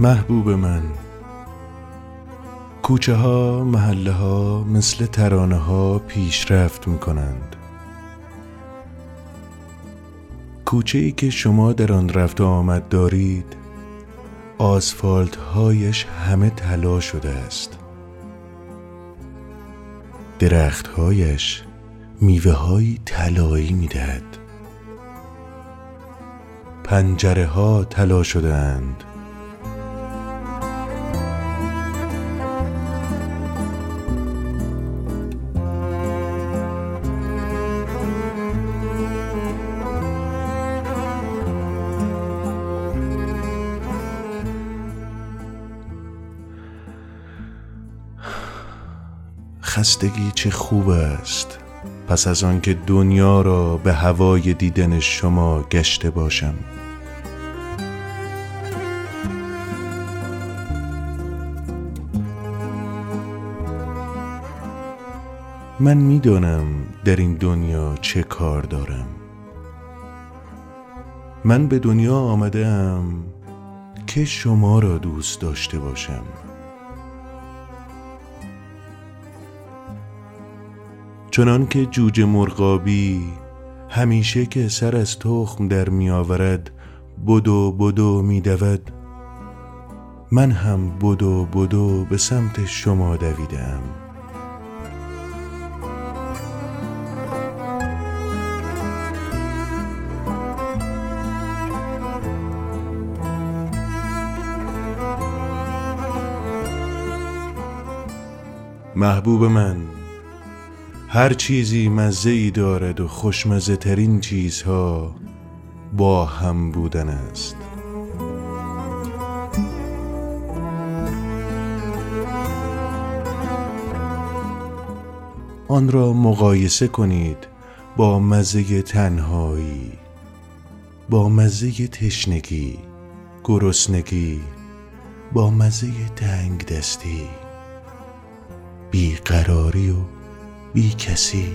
محبوب من. کوچه ها محله ها مثل ترانه ها پیشرفت می کنند کوچه ای که شما در آن رفت و آمد دارید آسفالت هایش همه طلا شده است. درخت هایش میوه های طلایی می دهد پنجره ها طلا شده اند. خستگی چه خوب است. پس از آنکه دنیا را به هوای دیدن شما گشته باشم. من می‌دانم در این دنیا چه کار دارم. من به دنیا آمده ام که شما را دوست داشته باشم. چنان که جوجه مرغابی همیشه که سر از تخم در می آورد بدو بدو می دود. من هم بدو بدو به سمت شما دویدم. محبوب من هر چیزی مزه ای دارد و خوشمزه ترین چیزها با هم بودن است. آن را مقایسه کنید با مزه تنهایی با مزه تشنگی گرسنگی با مزه تنگ دستی بیقراری و بی کسی